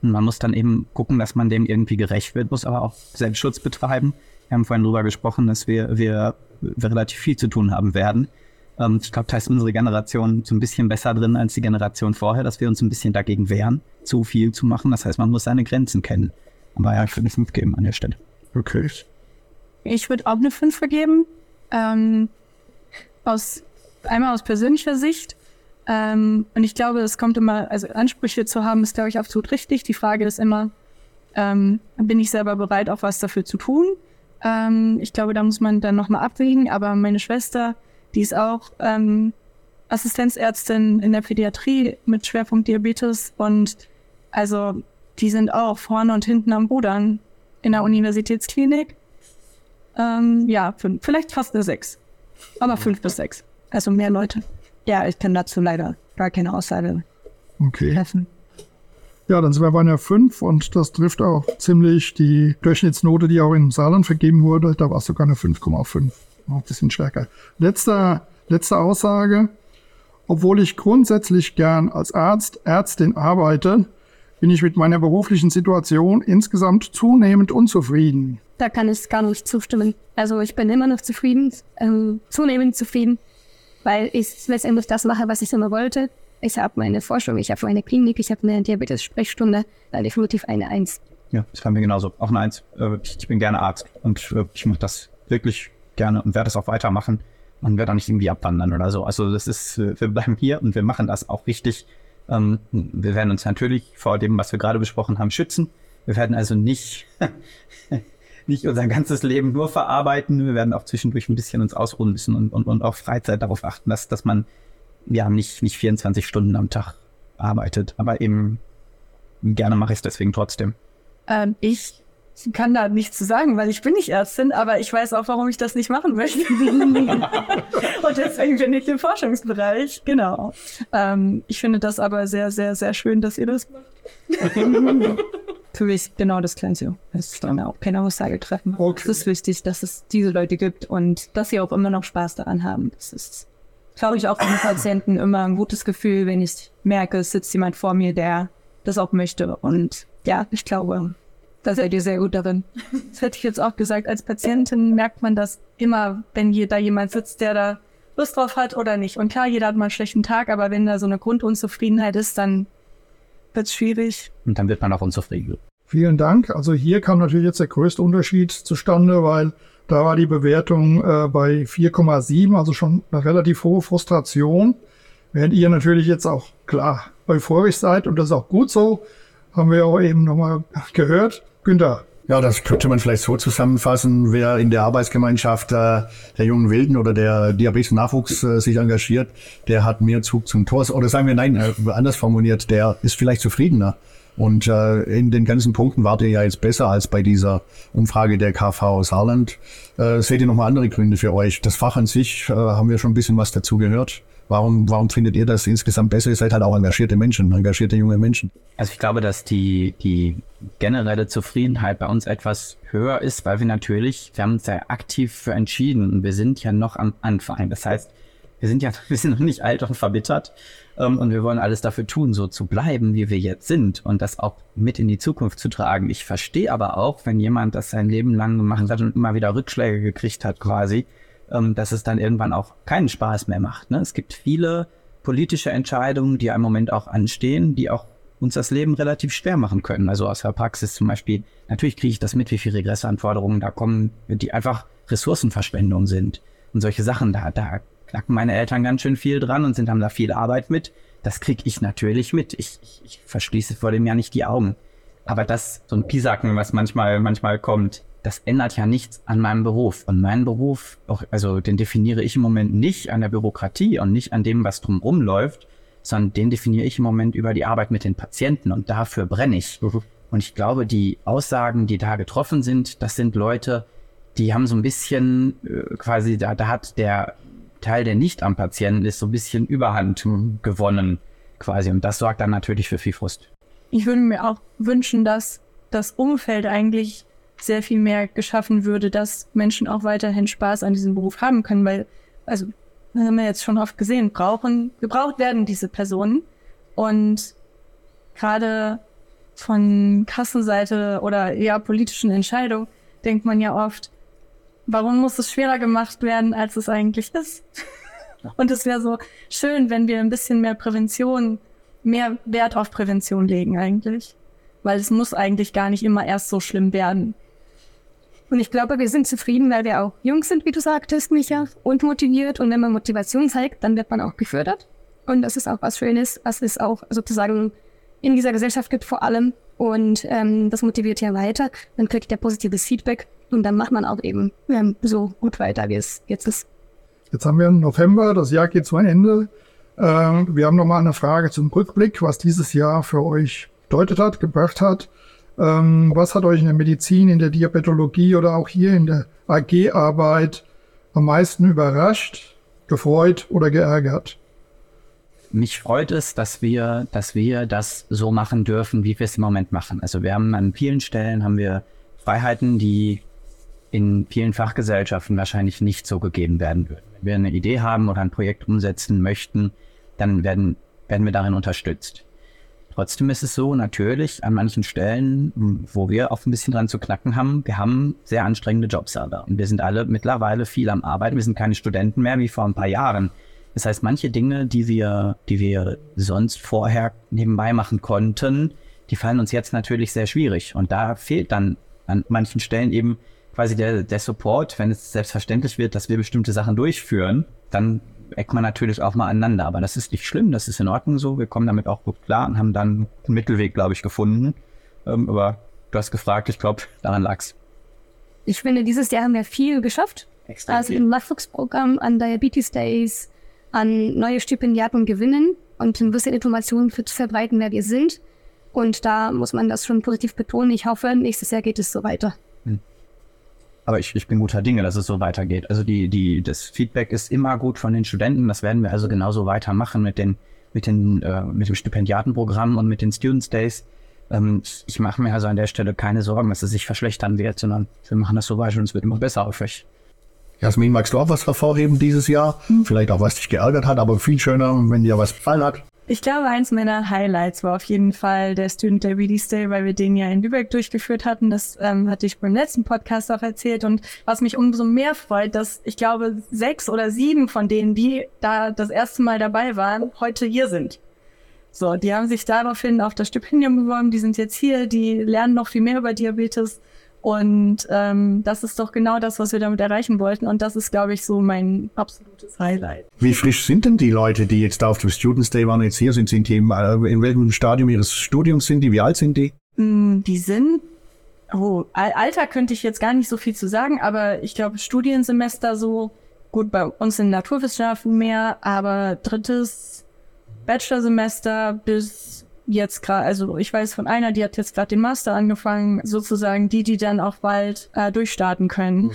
Und man muss dann eben gucken, dass man dem irgendwie gerecht wird, muss aber auch Selbstschutz betreiben. Wir haben vorhin darüber gesprochen, dass wir, wir, wir relativ viel zu tun haben werden. Ähm, ich glaube, da ist unsere Generation so ein bisschen besser drin als die Generation vorher, dass wir uns ein bisschen dagegen wehren, zu viel zu machen. Das heißt, man muss seine Grenzen kennen. Aber ja, ich würde es mitgeben an der Stelle. Okay. Ich würde auch eine 5 vergeben. Ähm, aus, einmal aus persönlicher Sicht. Ähm, und ich glaube, es kommt immer, also Ansprüche zu haben, ist, glaube ich, absolut richtig. Die Frage ist immer, ähm, bin ich selber bereit, auch was dafür zu tun? Ähm, ich glaube, da muss man dann nochmal abwägen. Aber meine Schwester, die ist auch ähm, Assistenzärztin in der Pädiatrie mit Schwerpunkt Diabetes und also die sind auch vorne und hinten am Rudern in der Universitätsklinik. Ähm, ja, fünf, vielleicht fast eine sechs. Aber fünf bis sechs. Also mehr Leute. Ja, ich kann dazu leider gar keine Aussage Okay. treffen. Ja, dann sind wir bei einer 5 und das trifft auch ziemlich die Durchschnittsnote, die auch im Saarland vergeben wurde. Da war es sogar eine 5,5. Noch ein bisschen stärker. Letzte, letzte Aussage. Obwohl ich grundsätzlich gern als Arzt, Ärztin arbeite, bin ich mit meiner beruflichen Situation insgesamt zunehmend unzufrieden. Da kann ich gar nicht zustimmen. Also ich bin immer noch zufrieden, ähm, zunehmend zufrieden, weil ich letztendlich das mache, was ich immer wollte. Ich habe meine Forschung, ich habe meine Klinik, ich habe eine Diabetes-Sprechstunde, da definitiv eine Eins. Ja, das war mir genauso. Auch eine Eins. Äh, Ich bin gerne Arzt und äh, ich mache das wirklich gerne und werde es auch weitermachen und werde auch nicht irgendwie abwandern oder so. Also das ist, äh, wir bleiben hier und wir machen das auch richtig. Ähm, Wir werden uns natürlich vor dem, was wir gerade besprochen haben, schützen. Wir werden also nicht, nicht unser ganzes Leben nur verarbeiten. Wir werden auch zwischendurch ein bisschen uns ausruhen müssen und, und, und auch Freizeit darauf achten, dass, dass man ja nicht, nicht 24 Stunden am Tag arbeitet. Aber eben gerne mache ich es deswegen trotzdem. Ähm, ich kann da nichts zu sagen, weil ich bin nicht Ärztin, aber ich weiß auch, warum ich das nicht machen möchte. und deswegen bin ich im Forschungsbereich, genau. Ähm, ich finde das aber sehr, sehr, sehr schön, dass ihr das macht. Für mich genau das Gleiche. Es ist dann auch keine Aussage treffen. Okay. Es ist wichtig, dass es diese Leute gibt und dass sie auch immer noch Spaß daran haben. Das ist, glaube ich, auch für den Patienten immer ein gutes Gefühl, wenn ich merke, es sitzt jemand vor mir, der das auch möchte. Und ja, ich glaube, Da seid ihr sehr gut darin. Das hätte ich jetzt auch gesagt. Als Patientin merkt man das immer, wenn hier da jemand sitzt, der da Lust drauf hat oder nicht. Und klar, jeder hat mal einen schlechten Tag, aber wenn da so eine Grundunzufriedenheit ist, dann wird es schwierig. Und dann wird man auch unzufrieden. Vielen Dank. Also hier kam natürlich jetzt der größte Unterschied zustande, weil da war die Bewertung äh, bei 4,7, also schon eine relativ hohe Frustration. Während ihr natürlich jetzt auch klar euphorisch seid und das ist auch gut so, haben wir auch eben nochmal gehört. Günther. Ja, das könnte man vielleicht so zusammenfassen. Wer in der Arbeitsgemeinschaft äh, der jungen Wilden oder der Diabetes-Nachwuchs äh, sich engagiert, der hat mehr Zug zum Tor. Oder sagen wir nein, äh, anders formuliert, der ist vielleicht zufriedener. Und äh, in den ganzen Punkten wart ihr ja jetzt besser als bei dieser Umfrage der KV Saarland. Äh, seht ihr nochmal andere Gründe für euch? Das Fach an sich äh, haben wir schon ein bisschen was dazu gehört. Warum, warum findet ihr das insgesamt besser? Ihr seid halt auch engagierte Menschen, engagierte junge Menschen. Also ich glaube, dass die, die generelle Zufriedenheit bei uns etwas höher ist, weil wir natürlich, wir haben uns ja aktiv für entschieden und wir sind ja noch am Anfang. Das heißt, wir sind ja, wir sind noch nicht alt und verbittert ähm, und wir wollen alles dafür tun, so zu bleiben, wie wir jetzt sind und das auch mit in die Zukunft zu tragen. Ich verstehe aber auch, wenn jemand das sein Leben lang gemacht hat und immer wieder Rückschläge gekriegt hat quasi, ähm, dass es dann irgendwann auch keinen Spaß mehr macht. Ne? Es gibt viele politische Entscheidungen, die im Moment auch anstehen, die auch uns das Leben relativ schwer machen können. Also aus der Praxis zum Beispiel, natürlich kriege ich das mit, wie viele Regressanforderungen da kommen, die einfach Ressourcenverschwendung sind. Und solche Sachen, da, da knacken meine Eltern ganz schön viel dran und sind, haben da viel Arbeit mit. Das kriege ich natürlich mit. Ich, ich, ich verschließe vor dem ja nicht die Augen. Aber das, so ein Pisacken, was manchmal, manchmal kommt, das ändert ja nichts an meinem Beruf. Und meinen Beruf, auch, also den definiere ich im Moment nicht an der Bürokratie und nicht an dem, was drumherum läuft, sondern den definiere ich im Moment über die Arbeit mit den Patienten und dafür brenne ich. Mhm. Und ich glaube, die Aussagen, die da getroffen sind, das sind Leute, die haben so ein bisschen äh, quasi, da, da hat der Teil, der nicht am Patienten ist, so ein bisschen Überhand gewonnen quasi. Und das sorgt dann natürlich für viel Frust. Ich würde mir auch wünschen, dass das Umfeld eigentlich sehr viel mehr geschaffen würde, dass Menschen auch weiterhin Spaß an diesem Beruf haben können, weil, also, das haben wir jetzt schon oft gesehen, brauchen, gebraucht werden diese Personen. Und gerade von Kassenseite oder ja politischen Entscheidungen denkt man ja oft, warum muss es schwerer gemacht werden, als es eigentlich ist? Und es wäre so schön, wenn wir ein bisschen mehr Prävention, mehr Wert auf Prävention legen eigentlich. Weil es muss eigentlich gar nicht immer erst so schlimm werden. Und ich glaube, wir sind zufrieden, weil wir auch jung sind, wie du sagtest, Micha, und motiviert. Und wenn man Motivation zeigt, dann wird man auch gefördert. Und das ist auch was Schönes, was es auch sozusagen in dieser Gesellschaft gibt vor allem. Und ähm, das motiviert ja weiter. Dann kriegt der positives Feedback und dann macht man auch eben ähm, so gut weiter, wie es jetzt ist. Jetzt haben wir November, das Jahr geht zu einem Ende. Äh, wir haben nochmal eine Frage zum Rückblick, was dieses Jahr für euch bedeutet hat, gebracht hat. Ähm, was hat euch in der Medizin, in der Diabetologie oder auch hier in der AG-Arbeit am meisten überrascht, gefreut oder geärgert? Mich freut es, dass wir, dass wir das so machen dürfen, wie wir es im Moment machen. Also wir haben an vielen Stellen haben wir Freiheiten, die in vielen Fachgesellschaften wahrscheinlich nicht so gegeben werden würden. Wenn wir eine Idee haben oder ein Projekt umsetzen möchten, dann werden, werden wir darin unterstützt. Trotzdem ist es so, natürlich an manchen Stellen, wo wir auch ein bisschen dran zu knacken haben, wir haben sehr anstrengende Jobs da. Und wir sind alle mittlerweile viel am Arbeiten. Wir sind keine Studenten mehr wie vor ein paar Jahren. Das heißt, manche Dinge, die wir, die wir sonst vorher nebenbei machen konnten, die fallen uns jetzt natürlich sehr schwierig. Und da fehlt dann an manchen Stellen eben quasi der, der Support, wenn es selbstverständlich wird, dass wir bestimmte Sachen durchführen, dann eckt man natürlich auch mal aneinander. Aber das ist nicht schlimm, das ist in Ordnung so. Wir kommen damit auch gut klar und haben dann einen Mittelweg, glaube ich, gefunden. Ähm, aber du hast gefragt, ich glaube, daran lag's. Ich finde, dieses Jahr haben wir viel geschafft. Extrem also im Nachwuchsprogramm, an Diabetes Days, an neue Stipendiaten gewinnen und ein bisschen Informationen zu verbreiten, wer wir sind. Und da muss man das schon positiv betonen. Ich hoffe, nächstes Jahr geht es so weiter. Aber ich, ich bin guter Dinge, dass es so weitergeht. Also die, die, das Feedback ist immer gut von den Studenten. Das werden wir also genauso weitermachen mit den, mit den, äh, mit dem Stipendiatenprogramm und mit den Students Days. Ähm, ich mache mir also an der Stelle keine Sorgen, dass es sich verschlechtern wird, sondern wir machen das so weiter und es wird immer besser auf euch. Jasmin, magst du auch was hervorheben dieses Jahr? Mhm. Vielleicht auch, was dich geärgert hat, aber viel schöner, wenn dir was gefallen hat. Ich glaube, eins meiner Highlights war auf jeden Fall der Student Diabetes Day, weil wir den ja in Lübeck durchgeführt hatten. Das ähm, hatte ich beim letzten Podcast auch erzählt. Und was mich umso mehr freut, dass ich glaube, sechs oder sieben von denen, die da das erste Mal dabei waren, heute hier sind. So, die haben sich daraufhin auf das Stipendium beworben, die sind jetzt hier, die lernen noch viel mehr über Diabetes. Und ähm, das ist doch genau das, was wir damit erreichen wollten. Und das ist, glaube ich, so mein absolutes Highlight. Wie frisch sind denn die Leute, die jetzt da auf dem Students Day waren, jetzt hier sind? Sind die im, äh, in welchem Stadium ihres Studiums sind die? Wie alt sind die? Mm, Die sind, oh, Al- Alter könnte ich jetzt gar nicht so viel zu sagen, aber ich glaube, Studiensemester so, gut, bei uns in Naturwissenschaften mehr, aber drittes Bachelorsemester bis jetzt gerade, also ich weiß von einer, die hat jetzt gerade den Master angefangen, sozusagen die, die dann auch bald äh, durchstarten können.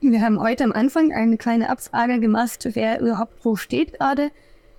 Wir haben heute am Anfang eine kleine Abfrage gemacht, wer überhaupt wo steht gerade.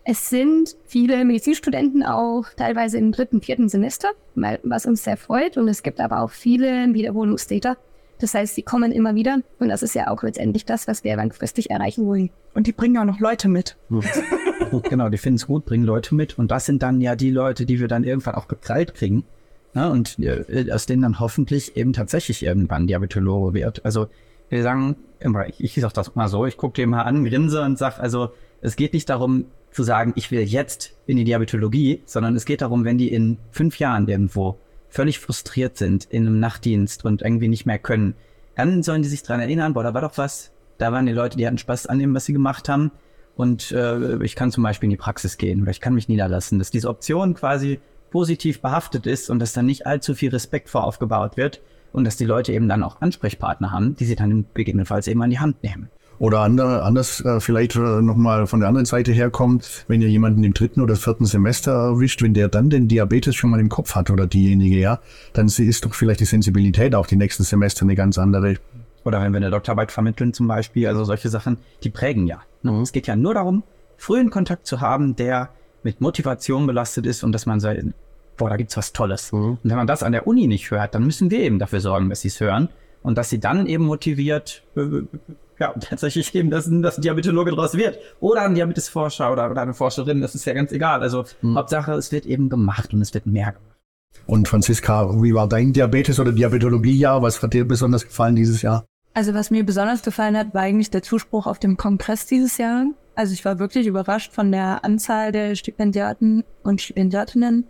Es sind viele Medizinstudenten auch teilweise im dritten, vierten Semester, was uns sehr freut. Und es gibt aber auch viele Wiederholungstäter. Das heißt, sie kommen immer wieder. Und das ist ja auch letztendlich das, was wir langfristig erreichen wollen. Und die bringen auch noch Leute mit. genau, die finden es gut, bringen Leute mit. Und das sind dann ja die Leute, die wir dann irgendwann auch gekrallt kriegen. Ne? Und äh, aus denen dann hoffentlich eben tatsächlich irgendwann Diabetologe wird. Also wir sagen immer, ich, ich sag das mal so, ich gucke dir mal an, grinse und sag, also es geht nicht darum zu sagen, ich will jetzt in die Diabetologie, sondern es geht darum, wenn die in fünf Jahren irgendwo völlig frustriert sind in einem Nachtdienst und irgendwie nicht mehr können, dann sollen die sich dran erinnern, boah, da war doch was, da waren die Leute, die hatten Spaß an dem, was sie gemacht haben. Und äh, ich kann zum Beispiel in die Praxis gehen oder ich kann mich niederlassen, dass diese Option quasi positiv behaftet ist und dass dann nicht allzu viel Respekt vor aufgebaut wird und dass die Leute eben dann auch Ansprechpartner haben, die sie dann gegebenenfalls eben an die Hand nehmen. Oder andere, anders äh, vielleicht äh, nochmal von der anderen Seite herkommt, wenn ihr jemanden im dritten oder vierten Semester erwischt, wenn der dann den Diabetes schon mal im Kopf hat oder diejenige, ja, dann ist doch vielleicht die Sensibilität auch die nächsten Semester eine ganz andere. Oder wenn wir eine Doktorarbeit vermitteln zum Beispiel, also solche Sachen, die prägen ja. Ne? Es geht ja nur darum, frühen Kontakt zu haben, der mit Motivation belastet ist und dass man sagt, boah, da gibt's was Tolles. Und wenn man das an der Uni nicht hört, dann müssen wir eben dafür sorgen, dass sie es hören und dass sie dann eben motiviert, äh, ja, tatsächlich eben, dass, dass ein Diabetologe draus wird. Oder ein Diabetesforscher oder, oder eine Forscherin, das ist ja ganz egal. Also Hauptsache, es wird eben gemacht und es wird mehr gemacht. Und Franziska, wie war dein Diabetes- oder Diabetologiejahr? Was hat dir besonders gefallen dieses Jahr? Also was mir besonders gefallen hat, war eigentlich der Zuspruch auf dem Kongress dieses Jahr. Also ich war wirklich überrascht von der Anzahl der Stipendiaten und Stipendiatinnen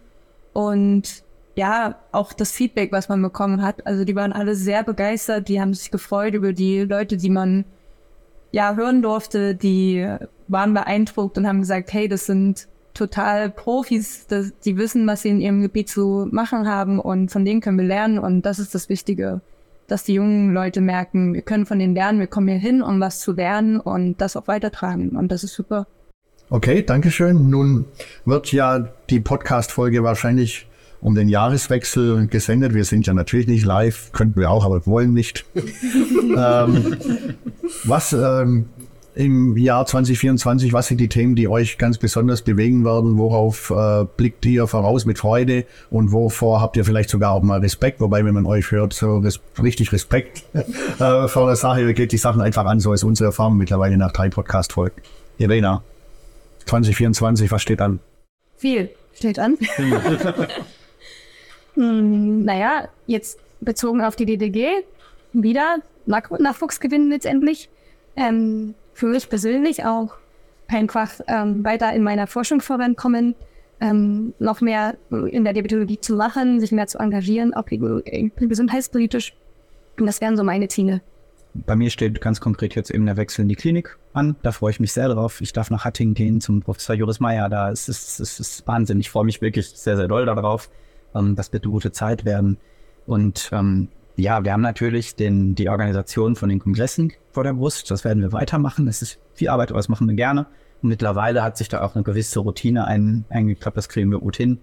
und ja, auch das Feedback, was man bekommen hat. Also die waren alle sehr begeistert, die haben sich gefreut über die Leute, die man ja hören durfte, die waren beeindruckt und haben gesagt, hey, das sind total Profis, das, die wissen, was sie in ihrem Gebiet zu machen haben und von denen können wir lernen und das ist das Wichtige, dass die jungen Leute merken, wir können von denen lernen, wir kommen hier hin, um was zu lernen und das auch weitertragen und das ist super. Okay, Dankeschön. Nun wird ja die Podcast-Folge wahrscheinlich um den Jahreswechsel gesendet. Wir sind ja natürlich nicht live, könnten wir auch, aber wollen nicht. ähm, was ähm, im Jahr 2024, was sind die Themen, die euch ganz besonders bewegen werden? Worauf äh, blickt ihr voraus mit Freude und wovor habt ihr vielleicht sogar auch mal Respekt? Wobei, wenn man euch hört, so res richtig Respekt äh, vor der Sache, geht die Sachen einfach an. So ist unsere Erfahrung mittlerweile nach drei Podcast-Folgen. Irena, 2024, was steht an? Viel steht an. hm, naja, jetzt bezogen auf die DDG, wieder Nach Nachwuchs gewinnen letztendlich. Ähm, für mich persönlich auch einfach ähm, weiter in meiner Forschung vorankommen, ähm, noch mehr in der Diabetologie zu machen, sich mehr zu engagieren, auch gesundheitspolitisch. Und das wären so meine Ziele. Bei mir steht ganz konkret jetzt eben der Wechsel in die Klinik an. Da freue ich mich sehr drauf. Ich darf nach Hattingen gehen zum Professor Joris Meyer. Da ist es ist, ist Wahnsinn. Ich freue mich wirklich sehr, sehr doll darauf. Ähm, das wird eine gute Zeit werden. Und ähm, ja, wir haben natürlich den, die Organisation von den Kongressen vor der Brust. Das werden wir weitermachen. Das ist viel Arbeit, aber das machen wir gerne. Und mittlerweile hat sich da auch eine gewisse Routine ein, eingeklappt. Das kriegen wir gut hin.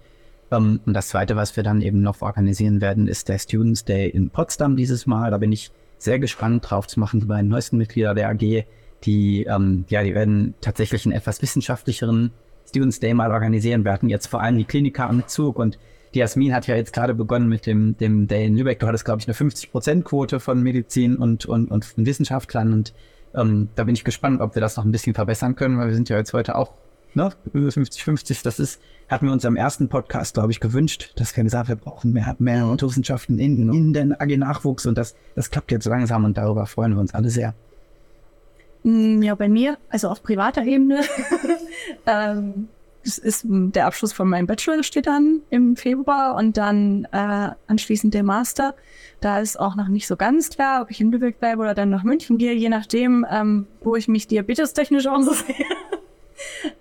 Um, und das Zweite, was wir dann eben noch organisieren werden, ist der Students Day in Potsdam dieses Mal. Da bin ich sehr gespannt drauf zu machen. Die beiden neuesten Mitglieder der AG, die, ähm, ja, die werden tatsächlich einen etwas wissenschaftlicheren Students Day mal organisieren. Wir hatten jetzt vor allem die Kliniker am Zug und die Jasmin hat ja jetzt gerade begonnen mit dem, dem Day in Lübeck. Du hattest, glaube ich, eine 50-Prozent-Quote von Medizin und, und, und Wissenschaftlern. Und ähm, da bin ich gespannt, ob wir das noch ein bisschen verbessern können, weil wir sind ja jetzt heute auch ne, 50-50, das ist, hatten wir uns am ersten Podcast, glaube ich, gewünscht, dass wir gesagt haben, wir brauchen mehr, mehr Naturwissenschaften in, in den AG-Nachwuchs und das, das klappt jetzt langsam und darüber freuen wir uns alle sehr. Mm, ja, bei mir, also auf privater Ebene, ähm, es ist der Abschluss von meinem Bachelor steht dann im Februar und dann äh, anschließend der Master. Da ist auch noch nicht so ganz klar, ob ich in Lübeck bleibe oder dann nach München gehe, je nachdem, ähm, wo ich mich diabetestechnisch auch so sehe.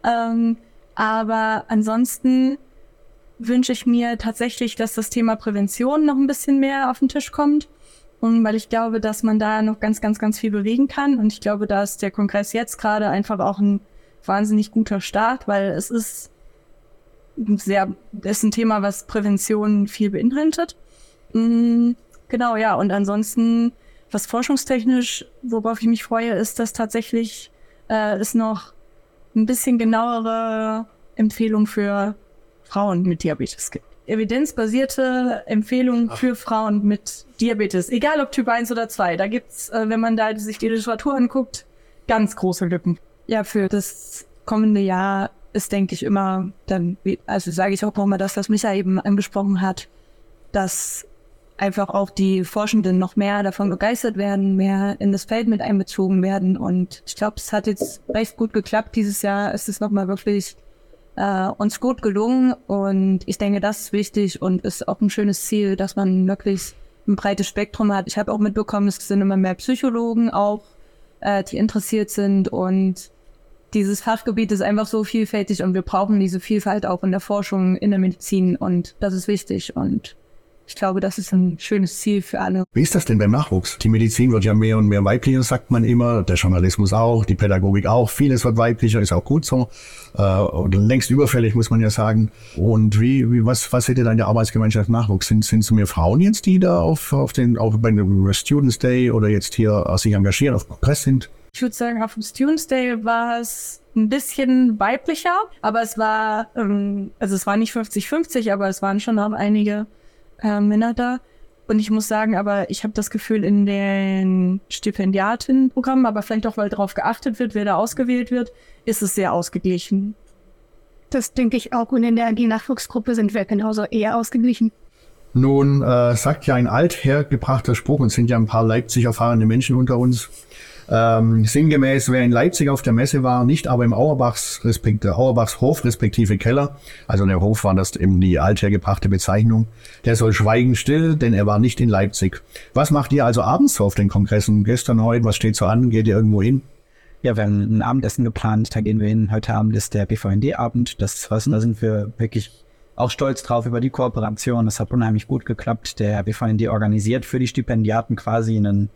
ähm, aber ansonsten wünsche ich mir tatsächlich, dass das Thema Prävention noch ein bisschen mehr auf den Tisch kommt. Und weil ich glaube, dass man da noch ganz, ganz, ganz viel bewegen kann. Und ich glaube, da ist der Kongress jetzt gerade einfach auch ein wahnsinnig guter Start, weil es ist sehr, ist ein Thema, was Prävention viel beinhaltet. Mhm, genau, ja. Und ansonsten, was forschungstechnisch, worauf ich mich freue, ist, dass tatsächlich äh, es noch ein bisschen genauere Empfehlungen für Frauen mit Diabetes gibt. Evidenzbasierte Empfehlungen für Frauen mit Diabetes, egal ob Typ 1 oder 2. Da gibt's, äh, wenn man da sich die Literatur anguckt, ganz große Lücken. Ja, für das kommende Jahr ist, denke ich, immer dann, also sage ich auch nochmal das, was Micha eben angesprochen hat, dass einfach auch die Forschenden noch mehr davon begeistert werden, mehr in das Feld mit einbezogen werden. Und ich glaube, es hat jetzt recht gut geklappt. Dieses Jahr ist es nochmal wirklich äh, uns gut gelungen. Und ich denke, das ist wichtig und ist auch ein schönes Ziel, dass man wirklich ein breites Spektrum hat. Ich habe auch mitbekommen, es sind immer mehr Psychologen auch, äh, die interessiert sind und dieses Fachgebiet ist einfach so vielfältig und wir brauchen diese Vielfalt auch in der Forschung, in der Medizin und das ist wichtig und ich glaube, das ist ein schönes Ziel für alle. Wie ist das denn beim Nachwuchs? Die Medizin wird ja mehr und mehr weiblicher, sagt man immer. Der Journalismus auch, die Pädagogik auch. Vieles wird weiblicher, ist auch gut so. Äh, längst überfällig, muss man ja sagen. Und wie, wie was, was seht ihr da in der Arbeitsgemeinschaft Nachwuchs? Sind, sind es mehr Frauen jetzt, die da auf, auf den, auf bei dem Students Day oder jetzt hier äh, sich engagieren, auf Kongress sind? Ich würde sagen, auf dem Students Day war es ein bisschen weiblicher, aber es war, ähm, also es war nicht 50-50, aber es waren schon auch einige äh, Männer da. Und ich muss sagen, aber ich habe das Gefühl, in den Stipendiatenprogrammen, aber vielleicht auch, weil darauf geachtet wird, wer da ausgewählt wird, ist es sehr ausgeglichen. Das denke ich auch. Und in der AG-Nachwuchsgruppe sind wir genauso eher ausgeglichen. Nun äh, sagt ja ein althergebrachter Spruch, und sind ja ein paar Leipzig erfahrene Menschen unter uns, ähm, sinngemäß, wer in Leipzig auf der Messe war, nicht aber im Auerbachs, respekt, Auerbachs Hof respektive Keller, also der Hof war das eben die althergebrachte Bezeichnung, der soll schweigen still, denn er war nicht in Leipzig. Was macht ihr also abends auf den Kongressen? Gestern, heute, was steht so an? Geht ihr irgendwo hin? Ja, wir haben ein Abendessen geplant, da gehen wir hin. Heute Abend ist der BVND-Abend. Das was, da sind wir wirklich auch stolz drauf über die Kooperation. Das hat unheimlich gut geklappt. Der BVND organisiert für die Stipendiaten quasi einen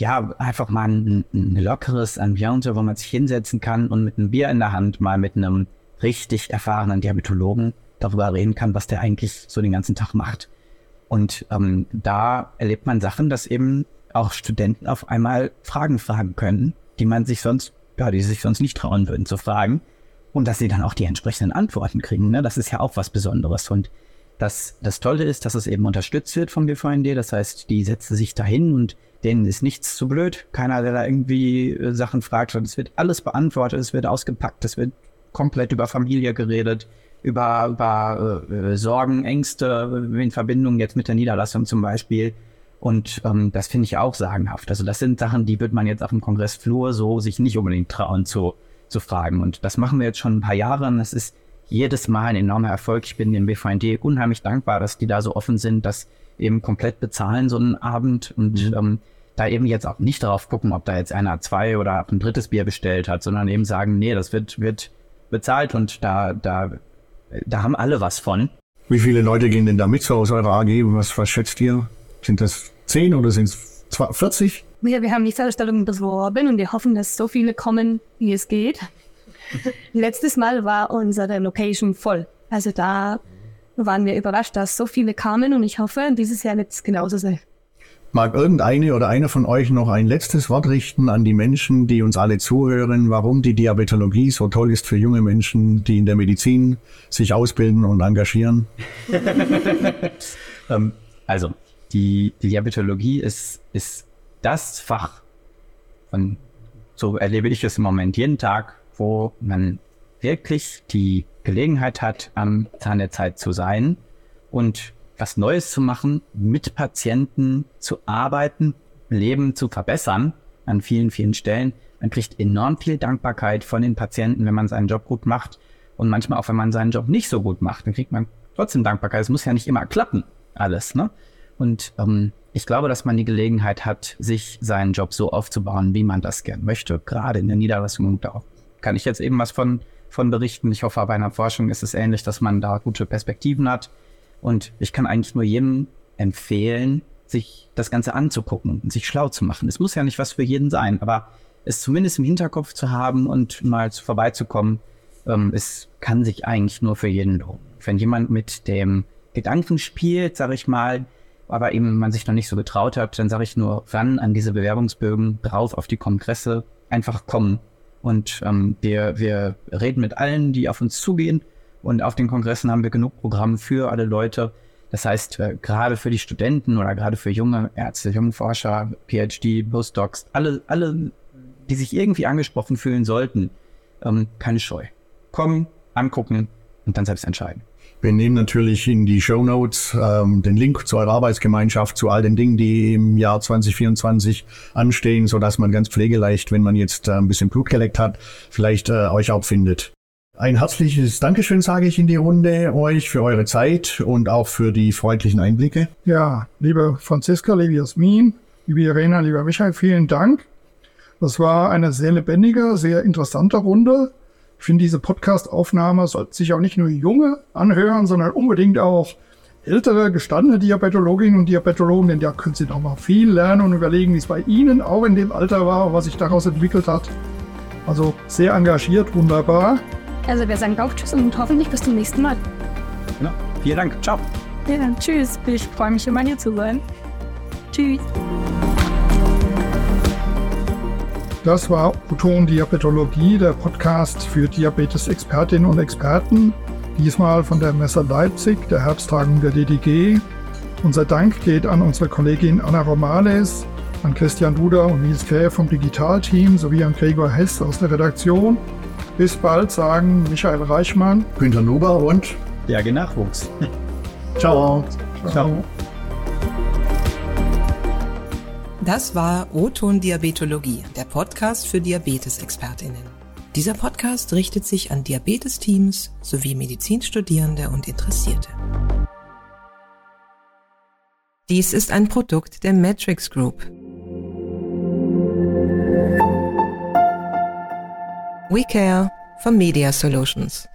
ja, einfach mal ein, ein lockeres Ambiente, wo man sich hinsetzen kann und mit einem Bier in der Hand mal mit einem richtig erfahrenen Diabetologen darüber reden kann, was der eigentlich so den ganzen Tag macht. Und ähm, da erlebt man Sachen, dass eben auch Studenten auf einmal Fragen fragen können, die man sich sonst, ja, die sich sonst nicht trauen würden zu fragen. Und dass sie dann auch die entsprechenden Antworten kriegen. Ne? Das ist ja auch was Besonderes. Und das, das Tolle ist, dass es eben unterstützt wird vom GVND. Das heißt, die setzen sich dahin und denen ist nichts zu blöd. Keiner, der da irgendwie äh, Sachen fragt. Es wird alles beantwortet, es wird ausgepackt, es wird komplett über Familie geredet, über, über äh, Sorgen, Ängste in Verbindung jetzt mit der Niederlassung zum Beispiel. Und ähm, das finde ich auch sagenhaft. Also das sind Sachen, die wird man jetzt auf dem Kongressflur so sich nicht unbedingt trauen zu, zu fragen. Und das machen wir jetzt schon ein paar Jahre. Und das ist jedes Mal ein enormer Erfolg. Ich bin dem BVND unheimlich dankbar, dass die da so offen sind, dass eben komplett bezahlen, so einen Abend und mhm. ähm, da eben jetzt auch nicht darauf gucken, ob da jetzt einer zwei oder ein drittes Bier bestellt hat, sondern eben sagen, nee, das wird, wird bezahlt und da, da, da haben alle was von. Wie viele Leute gehen denn da mit so aus eurer AG? Was, was schätzt ihr? Sind das zehn oder sind es 40? Ja, wir haben die Veranstaltung beworben und wir hoffen, dass so viele kommen, wie es geht. Letztes Mal war unsere Location voll. Also da waren wir überrascht, dass so viele kamen und ich hoffe, dieses Jahr wird es genauso sein. Mag irgendeine oder einer von euch noch ein letztes Wort richten an die Menschen, die uns alle zuhören, warum die Diabetologie so toll ist für junge Menschen, die in der Medizin sich ausbilden und engagieren? ähm, also, die, die Diabetologie ist, ist das Fach, von, so erlebe ich es im Moment jeden Tag, wo man wirklich die Gelegenheit hat, am Zahn der Zeit zu sein und was Neues zu machen, mit Patienten zu arbeiten, Leben zu verbessern an vielen, vielen Stellen. Man kriegt enorm viel Dankbarkeit von den Patienten, wenn man seinen Job gut macht. Und manchmal auch, wenn man seinen Job nicht so gut macht, dann kriegt man trotzdem Dankbarkeit. Es muss ja nicht immer klappen, alles. Ne? Und ähm, ich glaube, dass man die Gelegenheit hat, sich seinen Job so aufzubauen, wie man das gern möchte, gerade in der Niederlassung. Und da kann ich jetzt eben was von, von berichten. Ich hoffe, bei einer Forschung ist es ähnlich, dass man da gute Perspektiven hat. Und ich kann eigentlich nur jedem empfehlen, sich das Ganze anzugucken und sich schlau zu machen. Es muss ja nicht was für jeden sein, aber es zumindest im Hinterkopf zu haben und mal vorbeizukommen, ähm, es kann sich eigentlich nur für jeden lohnen. Wenn jemand mit dem Gedanken spielt, sage ich mal, aber eben man sich noch nicht so getraut hat, dann sage ich nur ran an diese Bewerbungsbögen, drauf auf die Kongresse, einfach kommen. Und ähm, wir, wir reden mit allen, die auf uns zugehen. Und auf den Kongressen haben wir genug Programm für alle Leute. Das heißt, äh, gerade für die Studenten oder gerade für junge Ärzte, junge Forscher, PhD, Postdocs, alle, alle, die sich irgendwie angesprochen fühlen sollten, ähm, keine Scheu. Kommen, angucken und dann selbst entscheiden. Wir nehmen natürlich in die Show Notes ähm, den Link zu eurer Arbeitsgemeinschaft, zu all den Dingen, die im Jahr 2024 anstehen, so dass man ganz pflegeleicht, wenn man jetzt äh, ein bisschen Blut geleckt hat, vielleicht äh, euch auch findet. Ein herzliches Dankeschön sage ich in die Runde euch für eure Zeit und auch für die freundlichen Einblicke. Ja, liebe Franziska, liebe Jasmin, liebe Irena, lieber Michael, vielen Dank. Das war eine sehr lebendige, sehr interessante Runde. Ich finde, diese Podcast-Aufnahme sollte sich auch nicht nur Junge anhören, sondern unbedingt auch ältere, gestandene Diabetologinnen und Diabetologen, denn da können sie noch mal viel lernen und überlegen, wie es bei ihnen auch in dem Alter war und was sich daraus entwickelt hat. Also sehr engagiert, wunderbar. Also wir sagen auch Tschüss und hoffentlich bis zum nächsten Mal. Genau. Vielen Dank. Ciao. Ja, dann tschüss. Ich freue mich immer hier zu sein. Tschüss. Das war Oton Diabetologie, der Podcast für Diabetes-Expertinnen und Experten. Diesmal von der Messe Leipzig, der Herbsttagung der DDG. Unser Dank geht an unsere Kollegin Anna Romales, an Christian Duda und Nils Käh vom Digitalteam sowie an Gregor Hess aus der Redaktion. Bis bald, sagen Michael Reichmann, Günter Nuber und Der Nachwuchs. Ciao. Ciao. Das war O-Ton Diabetologie, der Podcast für Diabetesexpertinnen. Dieser Podcast richtet sich an Diabetesteams sowie Medizinstudierende und Interessierte. Dies ist ein Produkt der Matrix Group. We Care for Media Solutions.